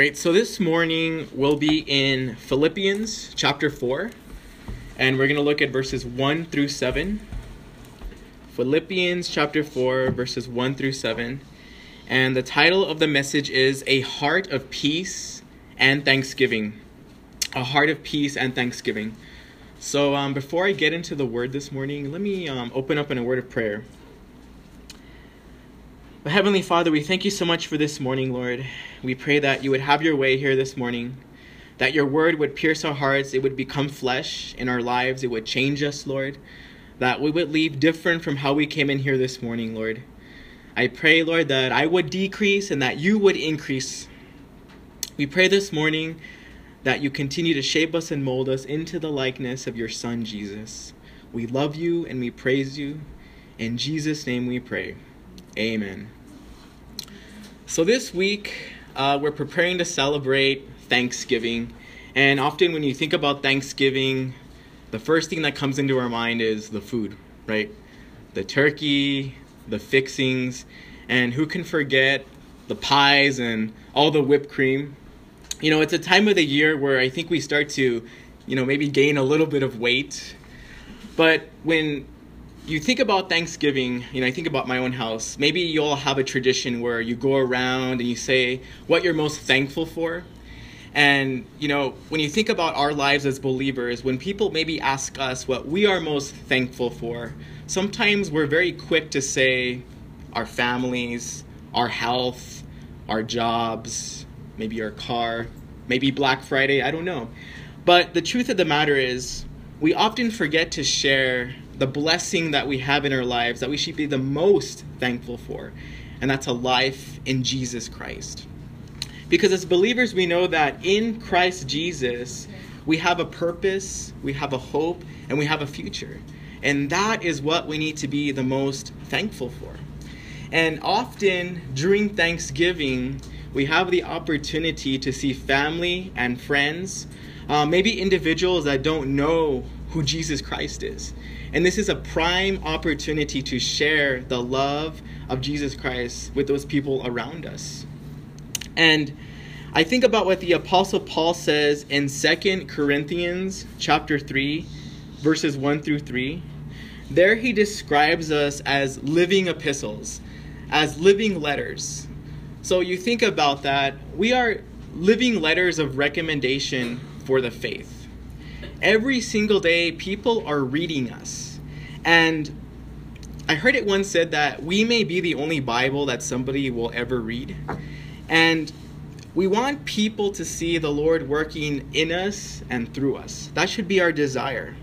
Great. So this morning we'll be in Philippians chapter 4, and we're going to look at verses 1 through 7. Philippians chapter 4, verses 1 through 7. And the title of the message is A Heart of Peace and Thanksgiving. A Heart of Peace and Thanksgiving. So um, before I get into the word this morning, let me um, open up in a word of prayer. But Heavenly Father, we thank you so much for this morning, Lord. We pray that you would have your way here this morning, that your word would pierce our hearts, it would become flesh in our lives, it would change us, Lord, that we would leave different from how we came in here this morning, Lord. I pray, Lord, that I would decrease and that you would increase. We pray this morning that you continue to shape us and mold us into the likeness of your Son, Jesus. We love you and we praise you. In Jesus' name we pray. Amen. So this week, uh, we're preparing to celebrate Thanksgiving. And often when you think about Thanksgiving, the first thing that comes into our mind is the food, right? The turkey, the fixings, and who can forget the pies and all the whipped cream? You know, it's a time of the year where I think we start to, you know, maybe gain a little bit of weight. But when you think about Thanksgiving, you know, I think about my own house. Maybe you all have a tradition where you go around and you say what you're most thankful for. And, you know, when you think about our lives as believers, when people maybe ask us what we are most thankful for, sometimes we're very quick to say our families, our health, our jobs, maybe our car, maybe Black Friday, I don't know. But the truth of the matter is, we often forget to share the blessing that we have in our lives that we should be the most thankful for, and that's a life in Jesus Christ. Because as believers, we know that in Christ Jesus, we have a purpose, we have a hope, and we have a future. And that is what we need to be the most thankful for. And often during Thanksgiving, we have the opportunity to see family and friends, uh, maybe individuals that don't know who Jesus Christ is. And this is a prime opportunity to share the love of Jesus Christ with those people around us. And I think about what the apostle Paul says in Second Corinthians chapter 3 verses 1 through 3. There he describes us as living epistles, as living letters. So you think about that, we are living letters of recommendation for the faith every single day people are reading us. And I heard it once said that we may be the only Bible that somebody will ever read. And we want people to see the Lord working in us and through us. That should be our desire.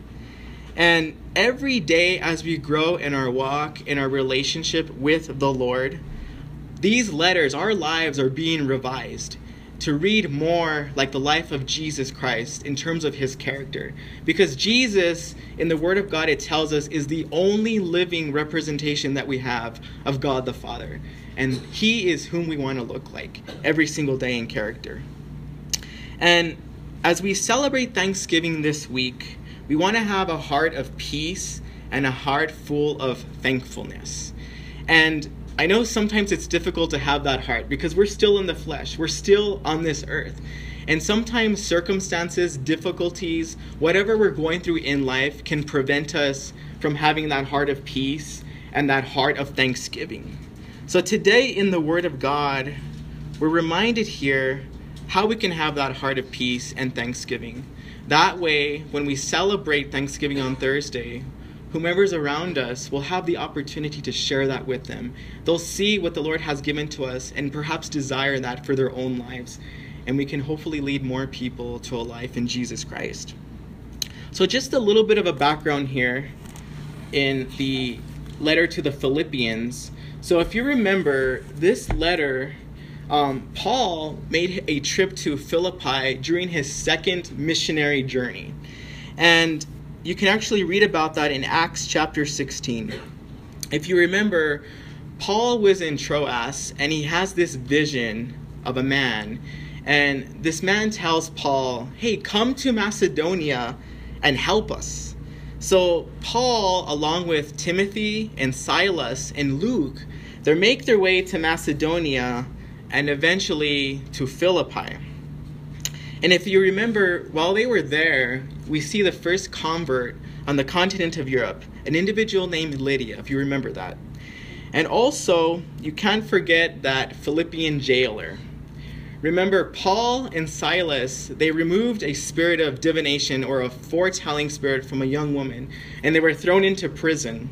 And every day as we grow in our walk, in our relationship with the Lord, these letters, our lives are being revised to read more like the life of Jesus Christ in terms of his character. Because Jesus, in the Word of God, it tells us, is the only living representation that we have of God the Father. And he is whom we want to look like every single day in character. And as we celebrate Thanksgiving this week, we want to have a heart of peace and a heart full of thankfulness. And I know sometimes it's difficult to have that heart because we're still in the flesh, we're still on this earth. And sometimes circumstances, difficulties, whatever we're going through in life can prevent us from having that heart of peace and that heart of thanksgiving. So today in the Word of God, we're reminded here how we can have that heart of peace and thanksgiving. That way, when we celebrate Thanksgiving on Thursday, whomever's around us will have the opportunity to share that with them. They'll see what the Lord has given to us and perhaps desire that for their own lives. And we can hopefully lead more people to a life in Jesus Christ. So, just a little bit of a background here in the letter to the Philippians. So, if you remember, this letter, um, Paul made a trip to Philippi during his second missionary journey. And you can actually read about that in Acts chapter 16. If you remember, Paul was in Troas and he has this vision of a man. And this man tells Paul, Hey, come to Macedonia and help us. So, Paul, along with Timothy and Silas and Luke, they make their way to Macedonia and eventually to Philippi. And if you remember, while they were there, we see the first convert on the continent of Europe, an individual named Lydia, if you remember that. And also, you can't forget that Philippian jailer. Remember, Paul and Silas, they removed a spirit of divination or a foretelling spirit from a young woman, and they were thrown into prison.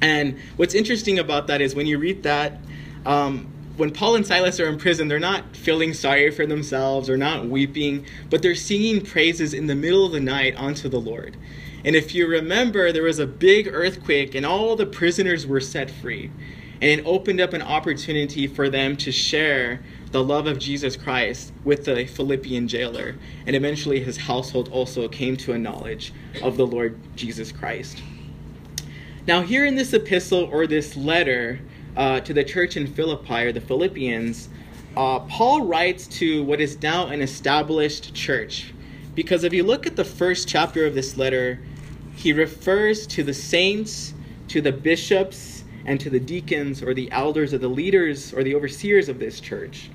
And what's interesting about that is when you read that, um, when Paul and Silas are in prison, they're not feeling sorry for themselves or not weeping, but they're singing praises in the middle of the night unto the Lord. And if you remember, there was a big earthquake and all the prisoners were set free. And it opened up an opportunity for them to share the love of Jesus Christ with the Philippian jailer. And eventually his household also came to a knowledge of the Lord Jesus Christ. Now, here in this epistle or this letter uh, to the church in Philippi or the Philippians, uh, Paul writes to what is now an established church. Because if you look at the first chapter of this letter, he refers to the saints, to the bishops, and to the deacons or the elders or the leaders or the overseers of this church.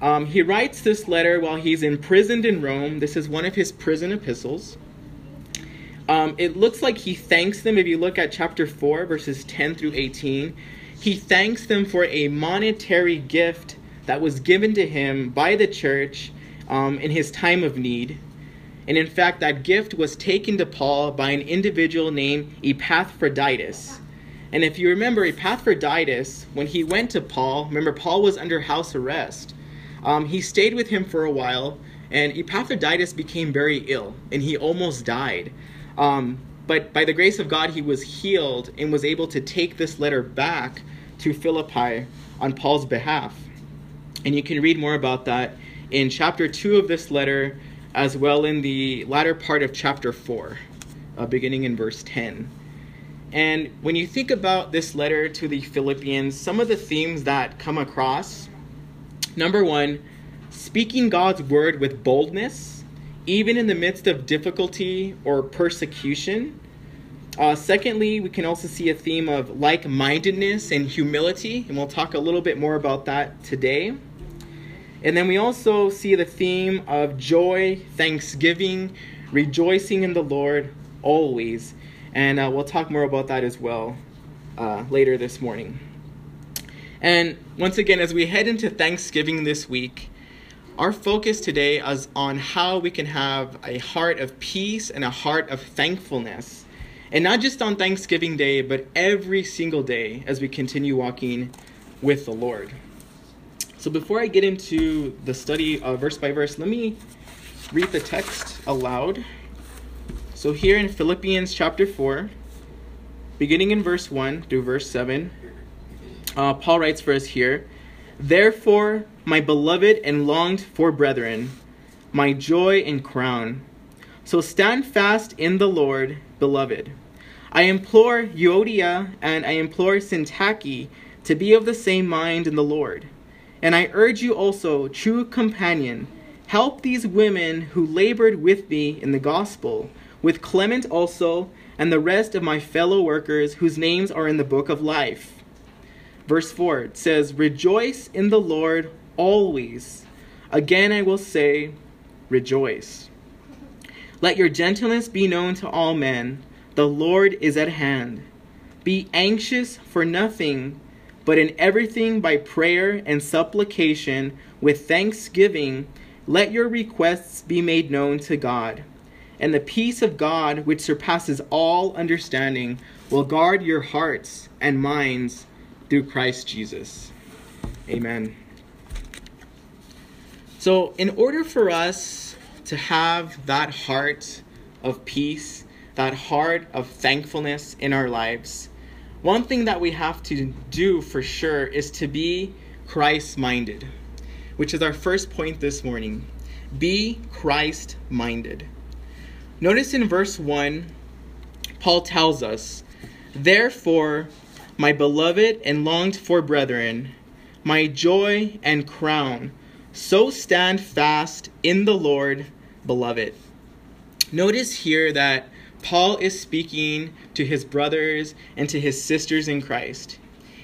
Um, he writes this letter while he's imprisoned in Rome. This is one of his prison epistles. Um, it looks like he thanks them. If you look at chapter 4, verses 10 through 18, he thanks them for a monetary gift that was given to him by the church um, in his time of need. And in fact, that gift was taken to Paul by an individual named Epaphroditus. And if you remember, Epaphroditus, when he went to Paul, remember, Paul was under house arrest. Um, he stayed with him for a while, and Epaphroditus became very ill, and he almost died. Um, but by the grace of God, he was healed and was able to take this letter back to Philippi on Paul's behalf. And you can read more about that in chapter 2 of this letter, as well in the latter part of chapter 4, uh, beginning in verse 10. And when you think about this letter to the Philippians, some of the themes that come across number one, speaking God's word with boldness, even in the midst of difficulty or persecution. Uh, secondly, we can also see a theme of like mindedness and humility, and we'll talk a little bit more about that today. And then we also see the theme of joy, thanksgiving, rejoicing in the Lord always. And uh, we'll talk more about that as well uh, later this morning. And once again, as we head into Thanksgiving this week, our focus today is on how we can have a heart of peace and a heart of thankfulness. And not just on Thanksgiving Day, but every single day as we continue walking with the Lord. So before I get into the study uh, verse by verse, let me read the text aloud. So here in Philippians chapter 4, beginning in verse 1 through verse 7, uh, Paul writes for us here Therefore, my beloved and longed for brethren, my joy and crown. So stand fast in the Lord, beloved. I implore Euodia and I implore Syntyche to be of the same mind in the Lord. And I urge you also, true companion, help these women who labored with thee in the gospel, with Clement also, and the rest of my fellow workers whose names are in the book of life. Verse 4 it says, Rejoice in the Lord always. Again I will say, Rejoice. Let your gentleness be known to all men. The Lord is at hand. Be anxious for nothing but in everything by prayer and supplication with thanksgiving, let your requests be made known to God. And the peace of God, which surpasses all understanding, will guard your hearts and minds through Christ Jesus. Amen. So, in order for us to have that heart of peace, that heart of thankfulness in our lives, one thing that we have to do for sure is to be Christ minded, which is our first point this morning. Be Christ minded. Notice in verse 1, Paul tells us, Therefore, my beloved and longed for brethren, my joy and crown, so stand fast in the Lord, beloved. Notice here that Paul is speaking to his brothers and to his sisters in Christ.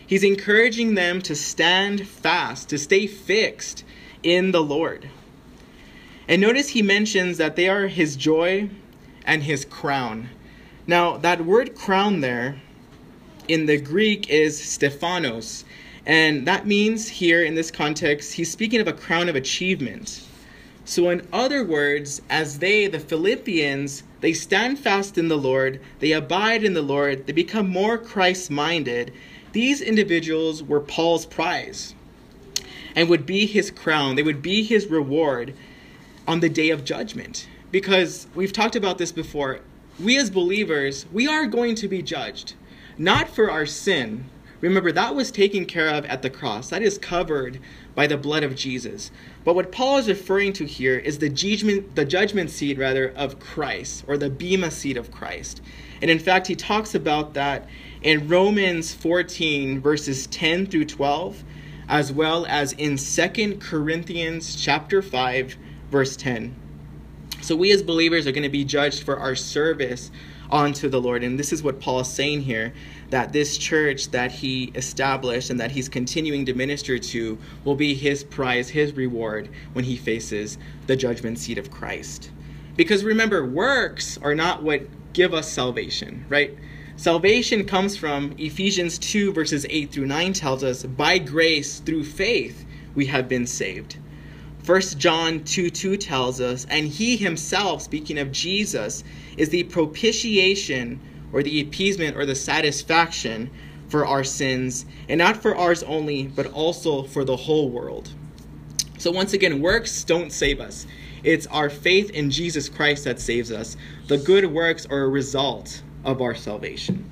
He's encouraging them to stand fast, to stay fixed in the Lord. And notice he mentions that they are his joy and his crown. Now, that word crown there in the Greek is Stephanos. And that means here in this context, he's speaking of a crown of achievement. So, in other words, as they, the Philippians, they stand fast in the Lord, they abide in the Lord, they become more Christ minded, these individuals were Paul's prize and would be his crown. They would be his reward on the day of judgment. Because we've talked about this before. We as believers, we are going to be judged, not for our sin. Remember, that was taken care of at the cross. That is covered by the blood of Jesus. But what Paul is referring to here is the judgment, the judgment seat, rather, of Christ, or the Bema seat of Christ. And in fact, he talks about that in Romans 14, verses 10 through 12, as well as in 2 Corinthians chapter 5, verse 10. So we as believers are going to be judged for our service unto the Lord. And this is what Paul is saying here that this church that he established and that he's continuing to minister to will be his prize, his reward when he faces the judgment seat of Christ. Because remember, works are not what give us salvation, right? Salvation comes from Ephesians 2, verses 8 through 9 tells us, by grace through faith we have been saved. 1 John 2 2 tells us, and he himself, speaking of Jesus, is the propitiation or the appeasement or the satisfaction for our sins, and not for ours only, but also for the whole world. So, once again, works don't save us. It's our faith in Jesus Christ that saves us. The good works are a result of our salvation.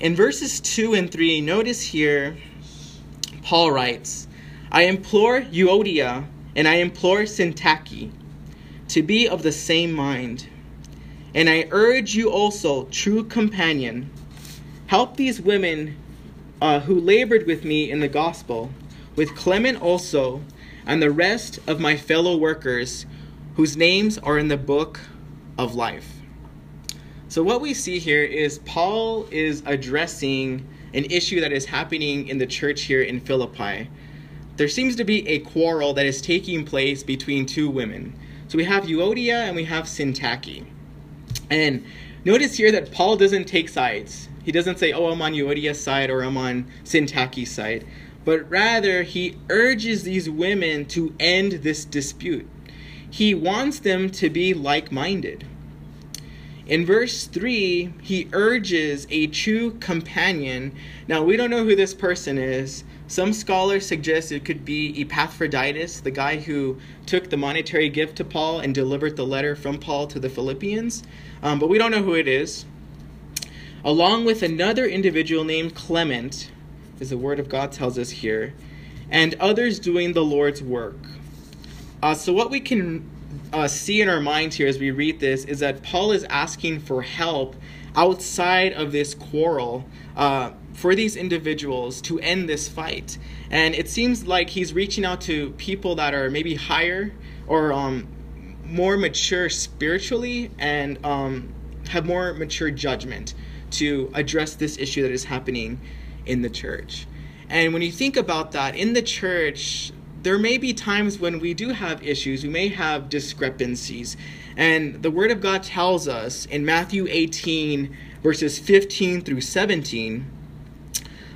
In verses 2 and 3, notice here, Paul writes, I implore Euodia and I implore Syntyche to be of the same mind. And I urge you also, true companion, help these women uh, who labored with me in the gospel, with Clement also, and the rest of my fellow workers whose names are in the book of life. So, what we see here is Paul is addressing an issue that is happening in the church here in Philippi. There seems to be a quarrel that is taking place between two women. So, we have Euodia and we have Syntyche. And notice here that Paul doesn't take sides. He doesn't say, oh, I'm on Euodia's side or I'm on Syntyche's side. But rather, he urges these women to end this dispute. He wants them to be like minded. In verse 3, he urges a true companion. Now, we don't know who this person is. Some scholars suggest it could be Epaphroditus, the guy who took the monetary gift to Paul and delivered the letter from Paul to the Philippians um, but we don't know who it is. Along with another individual named Clement, as the Word of God tells us here, and others doing the Lord's work. Uh, so, what we can uh, see in our minds here as we read this is that Paul is asking for help outside of this quarrel uh, for these individuals to end this fight. And it seems like he's reaching out to people that are maybe higher or um, more mature spiritually and um, have more mature judgment to address this issue that is happening in the church. And when you think about that, in the church, there may be times when we do have issues, we may have discrepancies. And the Word of God tells us in Matthew 18, verses 15 through 17,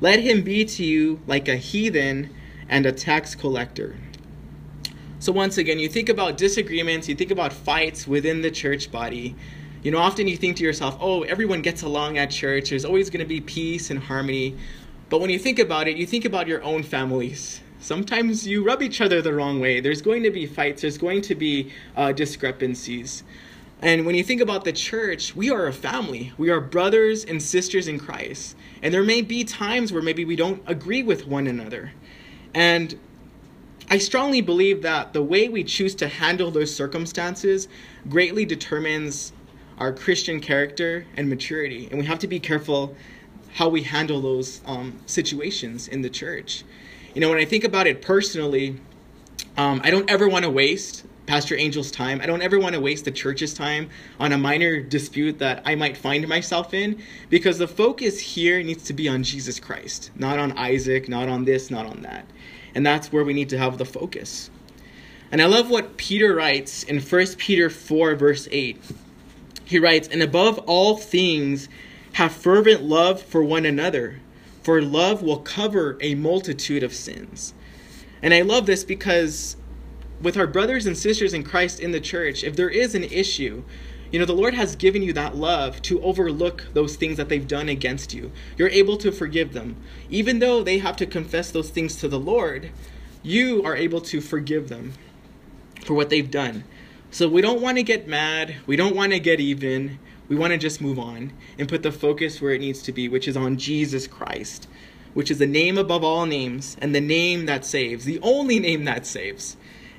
let him be to you like a heathen and a tax collector. So, once again, you think about disagreements, you think about fights within the church body. You know, often you think to yourself, oh, everyone gets along at church, there's always going to be peace and harmony. But when you think about it, you think about your own families. Sometimes you rub each other the wrong way. There's going to be fights, there's going to be uh, discrepancies. And when you think about the church, we are a family. We are brothers and sisters in Christ. And there may be times where maybe we don't agree with one another. And I strongly believe that the way we choose to handle those circumstances greatly determines our Christian character and maturity. And we have to be careful how we handle those um, situations in the church. You know, when I think about it personally, um, I don't ever want to waste Pastor Angel's time. I don't ever want to waste the church's time on a minor dispute that I might find myself in because the focus here needs to be on Jesus Christ, not on Isaac, not on this, not on that. And that's where we need to have the focus. And I love what Peter writes in 1 Peter 4, verse 8. He writes, And above all things, have fervent love for one another, for love will cover a multitude of sins. And I love this because with our brothers and sisters in Christ in the church, if there is an issue, you know, the Lord has given you that love to overlook those things that they've done against you. You're able to forgive them. Even though they have to confess those things to the Lord, you are able to forgive them for what they've done. So we don't want to get mad. We don't want to get even. We want to just move on and put the focus where it needs to be, which is on Jesus Christ, which is the name above all names and the name that saves, the only name that saves.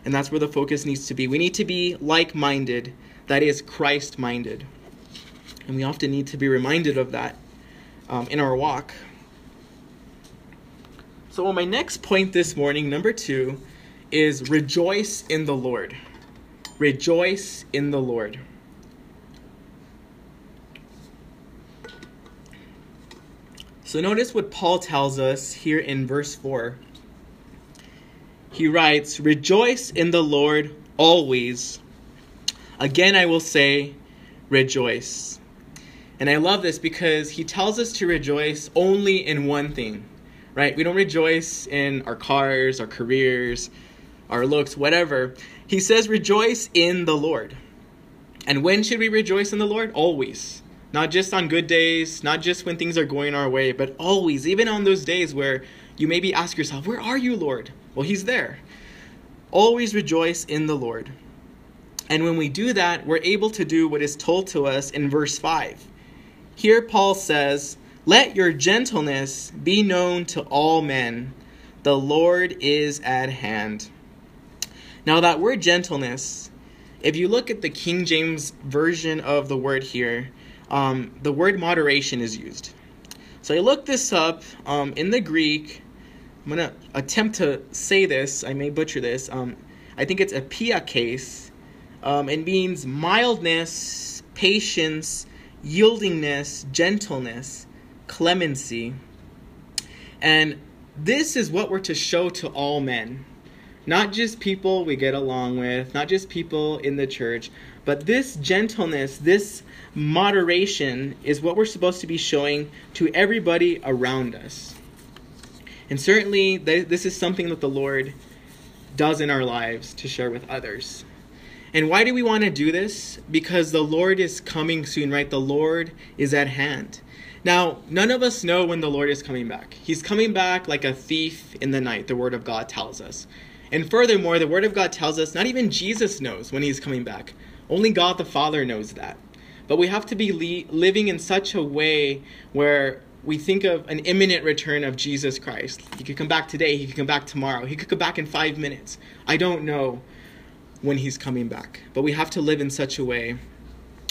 And that's where the focus needs to be. We need to be like minded that is Christ minded. And we often need to be reminded of that um, in our walk. So, my next point this morning, number two, is rejoice in the Lord. Rejoice in the Lord. So, notice what Paul tells us here in verse 4. He writes, Rejoice in the Lord always. Again, I will say, rejoice. And I love this because he tells us to rejoice only in one thing, right? We don't rejoice in our cars, our careers, our looks, whatever. He says, rejoice in the Lord. And when should we rejoice in the Lord? Always. Not just on good days, not just when things are going our way, but always, even on those days where you maybe ask yourself, Where are you, Lord? Well, He's there. Always rejoice in the Lord. And when we do that, we're able to do what is told to us in verse 5. Here, Paul says, Let your gentleness be known to all men. The Lord is at hand. Now, that word gentleness, if you look at the King James version of the word here, um, the word moderation is used. So I looked this up um, in the Greek. I'm to attempt to say this. I may butcher this. Um, I think it's epiakes um, it means mildness, patience, yieldingness, gentleness, clemency. And this is what we're to show to all men. Not just people we get along with, not just people in the church, but this gentleness, this moderation is what we're supposed to be showing to everybody around us. And certainly, this is something that the Lord does in our lives to share with others. And why do we want to do this? Because the Lord is coming soon, right? The Lord is at hand. Now, none of us know when the Lord is coming back. He's coming back like a thief in the night, the Word of God tells us. And furthermore, the Word of God tells us not even Jesus knows when He's coming back. Only God the Father knows that. But we have to be living in such a way where we think of an imminent return of Jesus Christ. He could come back today, He could come back tomorrow, He could come back in five minutes. I don't know when he's coming back. But we have to live in such a way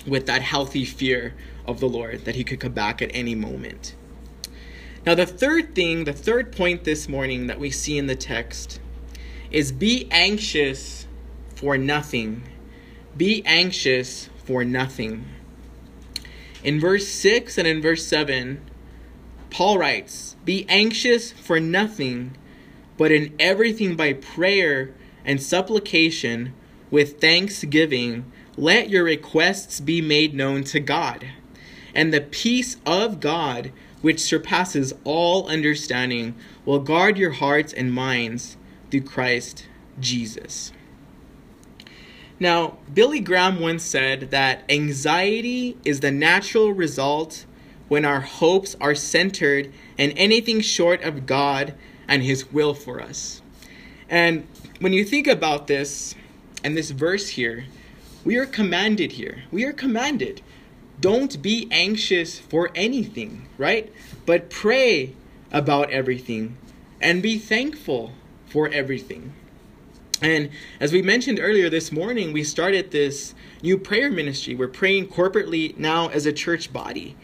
with that healthy fear of the Lord that he could come back at any moment. Now, the third thing, the third point this morning that we see in the text is be anxious for nothing. Be anxious for nothing. In verse 6 and in verse 7, Paul writes, Be anxious for nothing, but in everything by prayer and supplication with thanksgiving, let your requests be made known to God. And the peace of God, which surpasses all understanding, will guard your hearts and minds through Christ Jesus. Now, Billy Graham once said that anxiety is the natural result when our hopes are centered in anything short of God and His will for us. And when you think about this and this verse here, we are commanded here. We are commanded. Don't be anxious for anything, right? But pray about everything and be thankful for everything. And as we mentioned earlier this morning, we started this new prayer ministry. We're praying corporately now as a church body.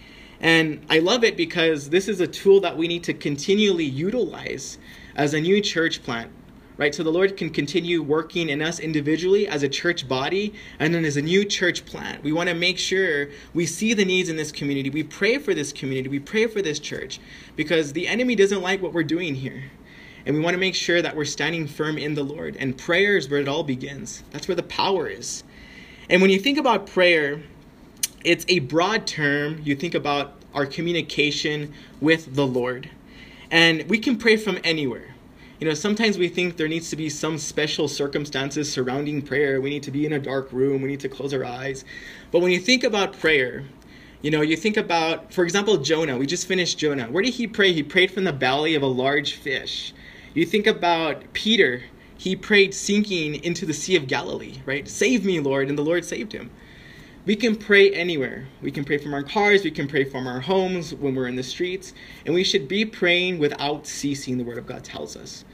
And I love it because this is a tool that we need to continually utilize as a new church plant, right? So the Lord can continue working in us individually as a church body and then as a new church plant. We want to make sure we see the needs in this community. We pray for this community. We pray for this church because the enemy doesn't like what we're doing here. And we want to make sure that we're standing firm in the Lord. And prayer is where it all begins. That's where the power is. And when you think about prayer, it's a broad term. You think about our communication with the Lord. And we can pray from anywhere. You know, sometimes we think there needs to be some special circumstances surrounding prayer. We need to be in a dark room, we need to close our eyes. But when you think about prayer, you know, you think about, for example, Jonah. We just finished Jonah. Where did he pray? He prayed from the belly of a large fish. You think about Peter. He prayed sinking into the Sea of Galilee, right? Save me, Lord. And the Lord saved him. We can pray anywhere. We can pray from our cars, we can pray from our homes when we're in the streets, and we should be praying without ceasing, the Word of God tells us.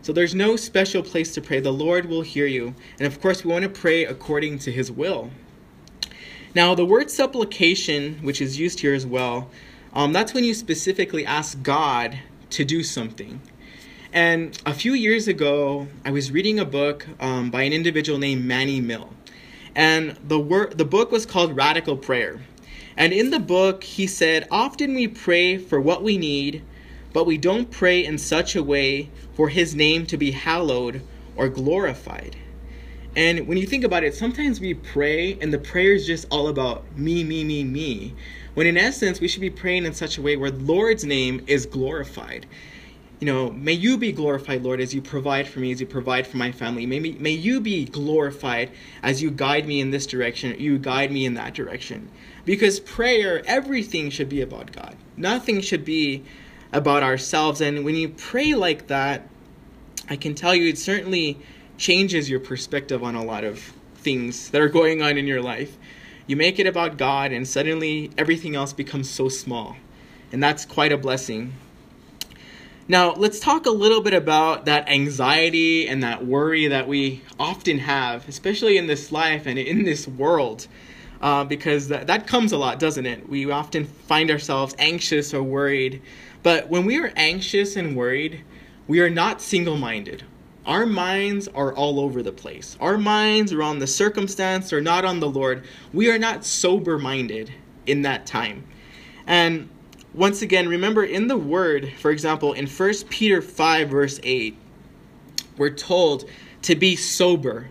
So there's no special place to pray. The Lord will hear you. And of course, we want to pray according to His will. Now, the word supplication, which is used here as well, um, that's when you specifically ask God to do something. And a few years ago, I was reading a book um, by an individual named Manny Mill. And the, wor- the book was called Radical Prayer. And in the book, he said, Often we pray for what we need, but we don't pray in such a way for his name to be hallowed or glorified. And when you think about it, sometimes we pray and the prayer is just all about me, me, me, me. When in essence, we should be praying in such a way where the Lord's name is glorified you know, may you be glorified, Lord, as you provide for me, as you provide for my family. May, me, may you be glorified as you guide me in this direction, you guide me in that direction. Because prayer, everything should be about God. Nothing should be about ourselves. And when you pray like that, I can tell you it certainly changes your perspective on a lot of things that are going on in your life. You make it about God, and suddenly everything else becomes so small. And that's quite a blessing. Now, let's talk a little bit about that anxiety and that worry that we often have, especially in this life and in this world, uh, because that, comes a lot, doesn't it? We often find ourselves anxious or worried. But when we are anxious and worried, we are not single minded. Our minds are all over the place. Our minds are on the circumstance or not on the Lord. We are not sober minded in that time. And once again, remember in the word, for example, in 1 Peter 5, verse 8, we're told to be sober.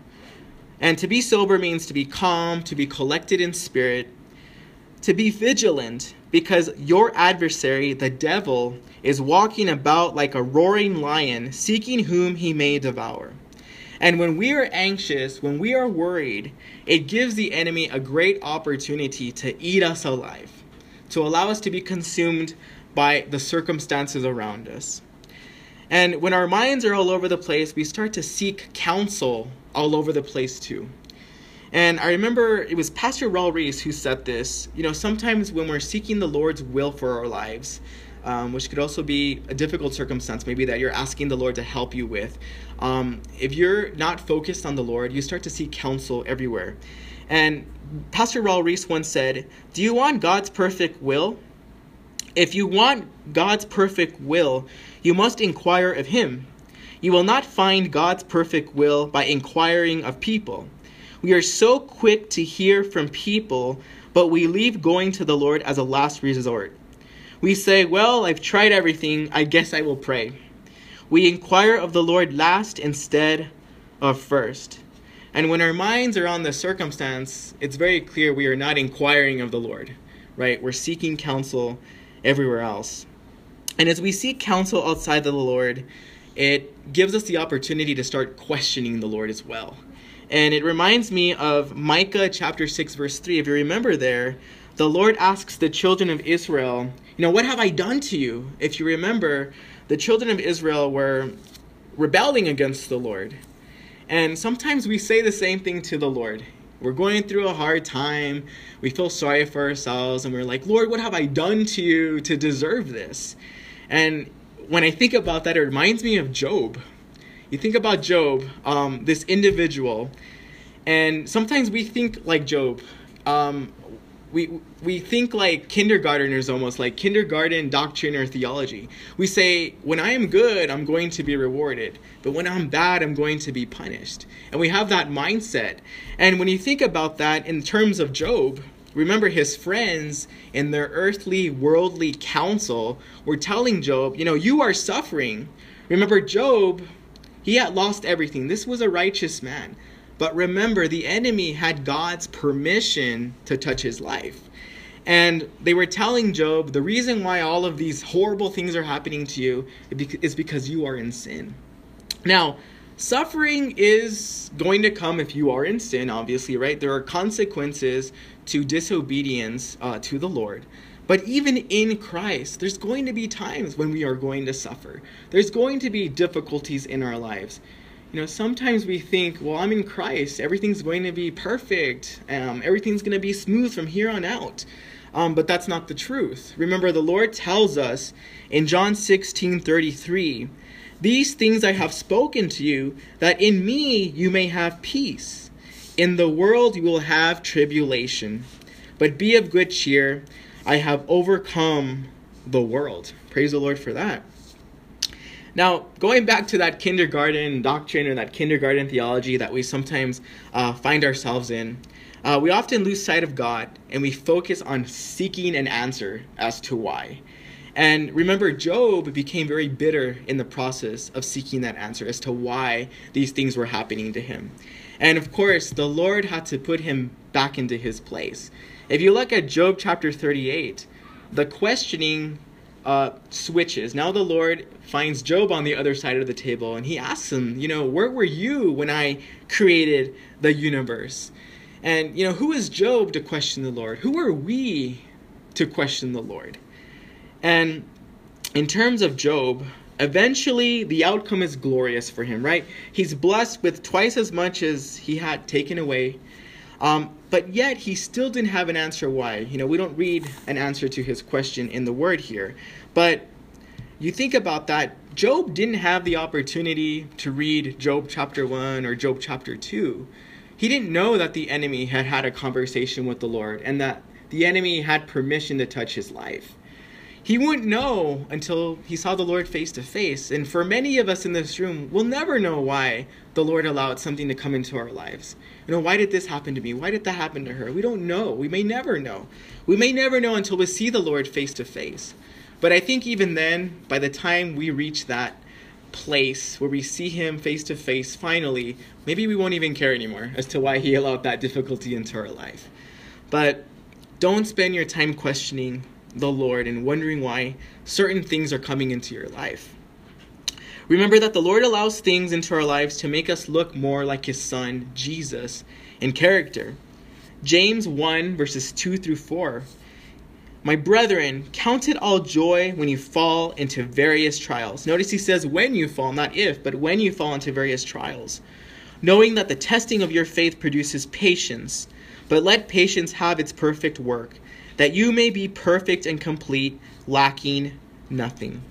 And to be sober means to be calm, to be collected in spirit, to be vigilant, because your adversary, the devil, is walking about like a roaring lion, seeking whom he may devour. And when we are anxious, when we are worried, it gives the enemy a great opportunity to eat us alive to allow us to be consumed by the circumstances around us. And when our minds are all over the place, we start to seek counsel all over the place too. And I remember it was Pastor Raul Ries who said this. You know, sometimes when we're seeking the Lord's will for our lives, um, which could also be a difficult circumstance, maybe that you're asking the Lord to help you with. Um, if you're not focused on the Lord, you start to seek counsel everywhere. And Pastor Raul Ries once said, Do you want God's perfect will? If you want God's perfect will, you must inquire of Him. You will not find God's perfect will by inquiring of people. We are so quick to hear from people, but we leave going to the Lord as a last resort. We say, Well, I've tried everything, I guess I will pray. We inquire of the Lord last instead of first. And when our minds are on the circumstance, it's very clear we are not inquiring of the Lord, right? We're seeking counsel everywhere else. And as we seek counsel outside of the Lord, it gives us the opportunity to start questioning the Lord as well. And it reminds me of Micah chapter 6, verse 3. If you remember there, the Lord asks the children of Israel, You know, what have I done to you? If you remember, the children of Israel were rebelling against the Lord. And sometimes we say the same thing to the Lord. We're going through a hard time. We feel sorry for ourselves and we're like, Lord, what have I done to you to deserve this? And when I think about that, it reminds me of Job. You think about Job, um, this individual, and sometimes we think like Job. Um, we we think like kindergarteners almost like kindergarten doctrine or theology. We say when i am good i'm going to be rewarded. But when i'm bad i'm going to be punished. And we have that mindset. And when you think about that in terms of Job remember his friends in their earthly worldly counsel were telling Job you know you are suffering. Remember Job he had lost everything. This was a righteous man but remember, the enemy had God's permission to touch his life. And they were telling Job, the reason why all of these horrible things are happening to you is because you are in sin. Now, suffering is going to come if you are in sin, obviously, right? There are consequences to disobedience uh, to the Lord. But even in Christ, there's going to be times when we are going to suffer. There's going to be difficulties in our lives you know, sometimes we think, well, I'm in Christ, everything's going to be perfect, um, everything's going to be smooth from here on out. Um, but that's not the truth. Remember, the Lord tells us in John 16 33, These things I have spoken to you, that in me you may have peace. In the world you will have tribulation. But be of good cheer, I have overcome the world. Praise the Lord for that. Now, going back to that kindergarten doctrine or that kindergarten theology that we sometimes uh, find ourselves in, uh, we often lose sight of God and we focus on seeking an answer as to why. And remember, Job became very bitter in the process of seeking that answer as to why these things were happening to him. And of course, the Lord had to put him back into his place. If you look at Job chapter 38, the questioning uh, switches. Now the Lord finds Job on the other side of the table and he asks him, you know, where were you when I created the universe? And, you know, who is Job to question the Lord? Who are we to question the Lord? And in terms of Job, eventually the outcome is glorious for him, right? He's blessed with twice as much as he had taken away. Um, but yet he still didn't have an answer why. You know, we don't read an answer to his question in the word here. But you think about that, Job didn't have the opportunity to read Job chapter 1 or Job chapter 2. He didn't know that the enemy had had a conversation with the Lord and that the enemy had permission to touch his life. He wouldn't know until he saw the Lord face to face. And for many of us in this room, we'll never know why the Lord allowed something to come into our lives. You know, why did this happen to me? Why did that happen to her? We don't know. We may never know. We may never know until we see the Lord face to face. But I think even then, by the time we reach that place where we see Him face to face, finally, maybe we won't even care anymore as to why He allowed that difficulty into our life. But don't spend your time questioning the Lord and wondering why certain things are coming into your life. Remember that the Lord allows things into our lives to make us look more like His Son, Jesus, in character. James 1, verses 2 through 4. My brethren, count it all joy when you fall into various trials. Notice he says when you fall, not if, but when you fall into various trials. Knowing that the testing of your faith produces patience, but let patience have its perfect work that you may be perfect and complete, lacking nothing.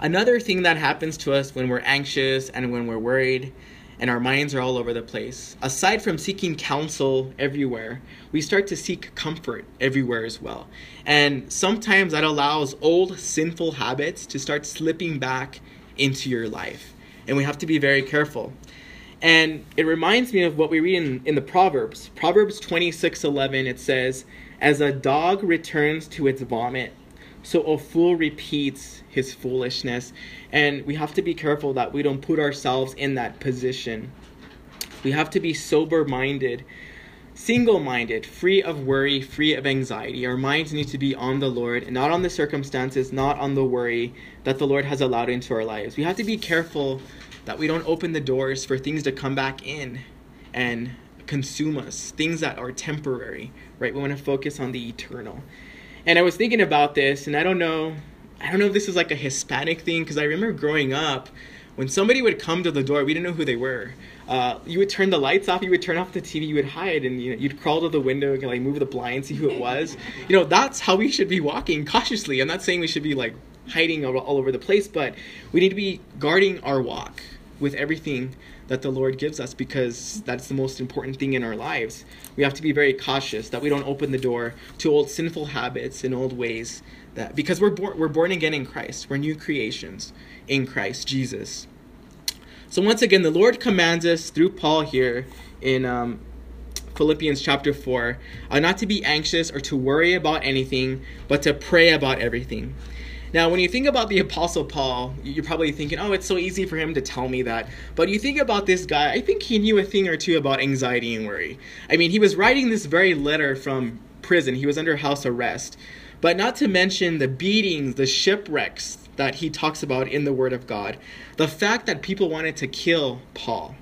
Another thing that happens to us when we're anxious and when we're worried and our minds are all over the place, aside from seeking counsel everywhere, we start to seek comfort everywhere as well. And sometimes that allows old sinful habits to start slipping back into your life. And we have to be very careful. And it reminds me of what we read in, in the Proverbs. Proverbs 26 11, it says, as a dog returns to its vomit, so a fool repeats his foolishness. And we have to be careful that we don't put ourselves in that position. We have to be sober minded, single minded, free of worry, free of anxiety. Our minds need to be on the Lord and not on the circumstances, not on the worry that the Lord has allowed into our lives. We have to be careful that we don't open the doors for things to come back in and consume us, things that are temporary, right? We want to focus on the eternal. And I was thinking about this, and I don't know, I don't know if this is like a Hispanic thing, because I remember growing up, when somebody would come to the door, we didn't know who they were. Uh, you would turn the lights off, you would turn off the TV, you would hide, and you know, you'd crawl to the window and like move the blind, see who it was. You know, that's how we should be walking cautiously. I'm not saying we should be like hiding all, all over the place, but we need to be guarding our walk with everything that the Lord gives us because that's the most important thing in our lives. We have to be very cautious that we don't open the door to old sinful habits and old ways that because we're born we're born again in Christ. We're new creations in Christ Jesus. So once again, the Lord commands us through Paul here in um, Philippians chapter 4 uh, not to be anxious or to worry about anything, but to pray about everything. Now, when you think about the Apostle Paul, you're probably thinking, oh, it's so easy for him to tell me that. But you think about this guy, I think he knew a thing or two about anxiety and worry. I mean, he was writing this very letter from prison, he was under house arrest. But not to mention the beatings, the shipwrecks that he talks about in the Word of God. The fact that people wanted to kill Paul.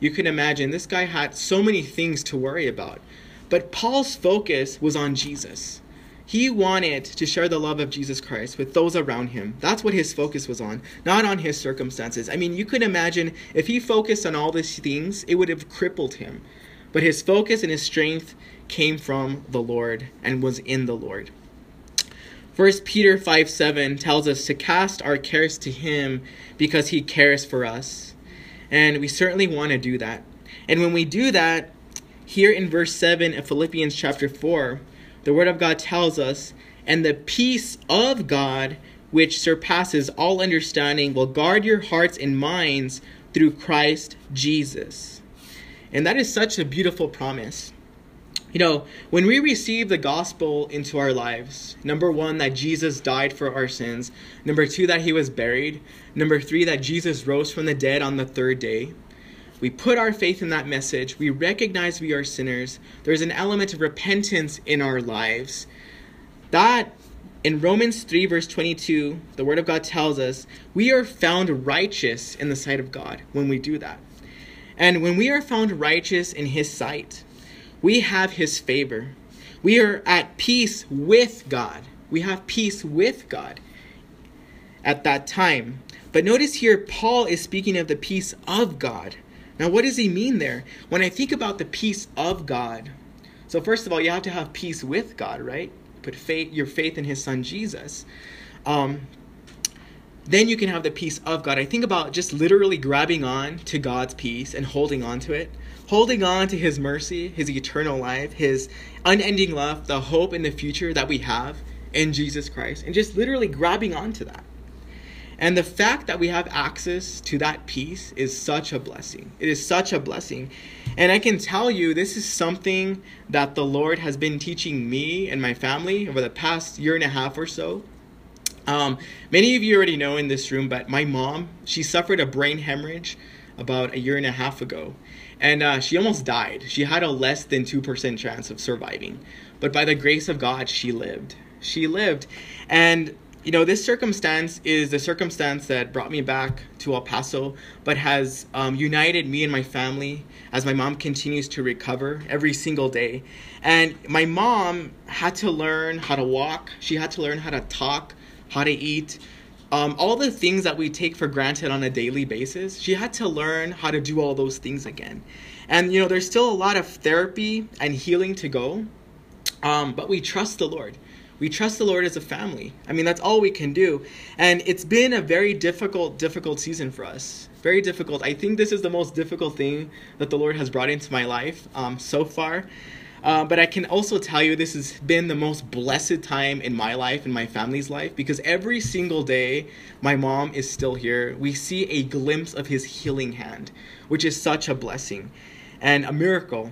You can imagine this guy had so many things to worry about. But Paul's focus was on Jesus. He wanted to share the love of Jesus Christ with those around him. That's what his focus was on, not on his circumstances. I mean, you could imagine if he focused on all these things, it would have crippled him. But his focus and his strength came from the Lord and was in the Lord. 1 Peter 5 7 tells us to cast our cares to him because he cares for us. And we certainly want to do that. And when we do that, here in verse 7 of Philippians chapter 4, the Word of God tells us, and the peace of God, which surpasses all understanding, will guard your hearts and minds through Christ Jesus. And that is such a beautiful promise. You know, when we receive the gospel into our lives, number one, that Jesus died for our sins, number two, that he was buried, number three, that Jesus rose from the dead on the third day, we put our faith in that message, we recognize we are sinners, there's an element of repentance in our lives. That, in Romans 3, verse 22, the Word of God tells us we are found righteous in the sight of God when we do that. And when we are found righteous in His sight, we have His favor. We are at peace with God. We have peace with God at that time. But notice here, Paul is speaking of the peace of God. Now, what does he mean there? When I think about the peace of God, so first of all, you have to have peace with God, right? Put faith, your faith in His Son Jesus. Um, then you can have the peace of God. I think about just literally grabbing on to God's peace and holding on to it, holding on to His mercy, His eternal life, His unending love, the hope in the future that we have in Jesus Christ, and just literally grabbing onto that. And the fact that we have access to that peace is such a blessing. It is such a blessing. And I can tell you, this is something that the Lord has been teaching me and my family over the past year and a half or so. Um, many of you already know in this room, but my mom, she suffered a brain hemorrhage about a year and a half ago. And uh, she almost died. She had a less than 2% chance of surviving. But by the grace of God, she lived. She lived. And you know, this circumstance is the circumstance that brought me back to El Paso, but has um, united me and my family as my mom continues to recover every single day. And my mom had to learn how to walk, she had to learn how to talk, how to eat. Um, all the things that we take for granted on a daily basis, she had to learn how to do all those things again. And, you know, there's still a lot of therapy and healing to go, um, but we trust the Lord we trust the Lord as a family. I mean, that's all we can do. And it's been a very difficult, difficult season for us. Very difficult. I think this is the most difficult thing that the Lord has brought into my life um, so far. Uh, but I can also tell you this has been the most blessed time in my life and my family's life because every single day my mom is still here. We see a glimpse of his healing hand, which is such a blessing and a miracle.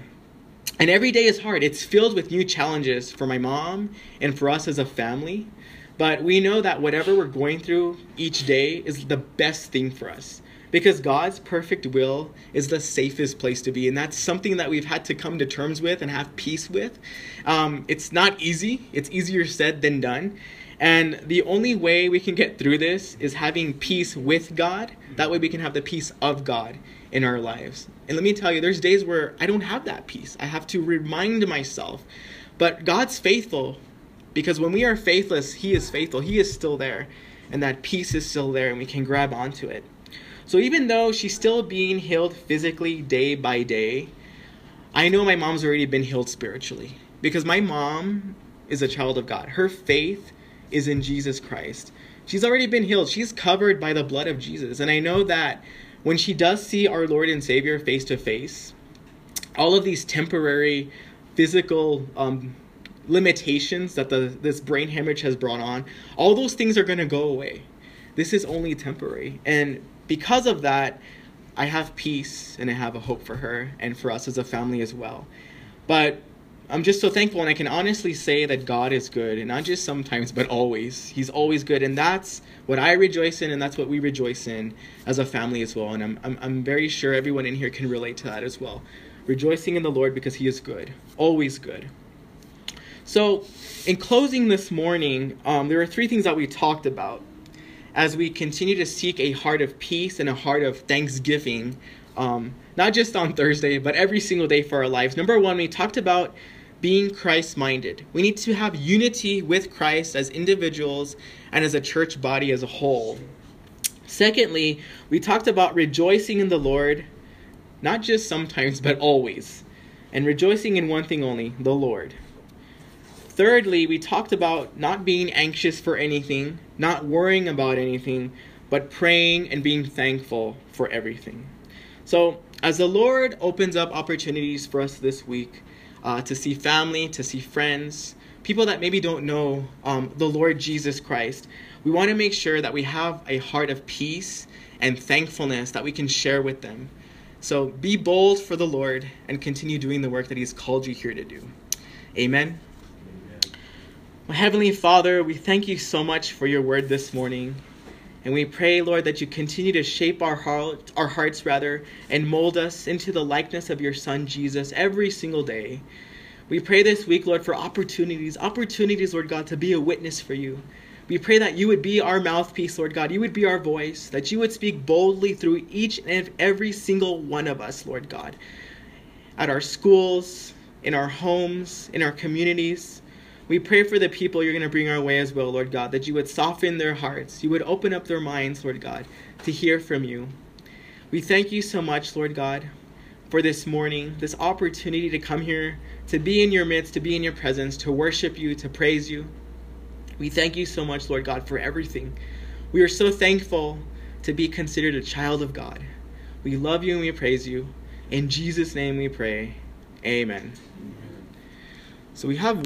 And every day is hard. It's filled with new challenges for my mom and for us as a family. But we know that whatever we're going through each day is the best thing for us because God's perfect will is the safest place to be. And that's something that we've had to come to terms with and have peace with. Um, it's not easy, it's easier said than done. And the only way we can get through this is having peace with God. That way we can have the peace of God in our lives. And let me tell you, there's days where I don't have that peace. I have to remind myself. But God's faithful because when we are faithless, He is faithful. He is still there. And that peace is still there, and we can grab onto it. So even though she's still being healed physically day by day, I know my mom's already been healed spiritually because my mom is a child of God. Her faith is in Jesus Christ. She's already been healed. She's covered by the blood of Jesus. And I know that when she does see our Lord and Savior face to face, all of these temporary physical um, limitations that the this brain hemorrhage has brought on, all those things are going to go away. This is only temporary. And because of that, I have peace and I have a hope for her and for us as a family as well. But I'm just so thankful, and I can honestly say that God is good, and not just sometimes, but always. He's always good, and that's what I rejoice in, and that's what we rejoice in as a family as well. And I'm, I'm, I'm very sure everyone in here can relate to that as well. Rejoicing in the Lord because He is good, always good. So, in closing this morning, um, there are three things that we talked about as we continue to seek a heart of peace and a heart of thanksgiving, um, not just on Thursday, but every single day for our lives. Number one, we talked about being Christ minded. We need to have unity with Christ as individuals and as a church body as a whole. Secondly, we talked about rejoicing in the Lord, not just sometimes, but always, and rejoicing in one thing only the Lord. Thirdly, we talked about not being anxious for anything, not worrying about anything, but praying and being thankful for everything. So, as the Lord opens up opportunities for us this week, uh, to see family, to see friends, people that maybe don't know um, the Lord Jesus Christ. We want to make sure that we have a heart of peace and thankfulness that we can share with them. So be bold for the Lord and continue doing the work that He's called you here to do. Amen. My Heavenly Father, we thank you so much for your word this morning. And we pray, Lord, that you continue to shape our heart, our hearts rather, and mold us into the likeness of your Son Jesus every single day. We pray this week, Lord, for opportunities, opportunities, Lord God, to be a witness for you. We pray that you would be our mouthpiece, Lord God. You would be our voice, that you would speak boldly through each and every single one of us, Lord God. At our schools, in our homes, in our communities. We pray for the people you're going to bring our way as well, Lord God, that you would soften their hearts. You would open up their minds, Lord God, to hear from you. We thank you so much, Lord God, for this morning, this opportunity to come here, to be in your midst, to be in your presence, to worship you, to praise you. We thank you so much, Lord God, for everything. We are so thankful to be considered a child of God. We love you and we praise you. In Jesus' name we pray. Amen. So we have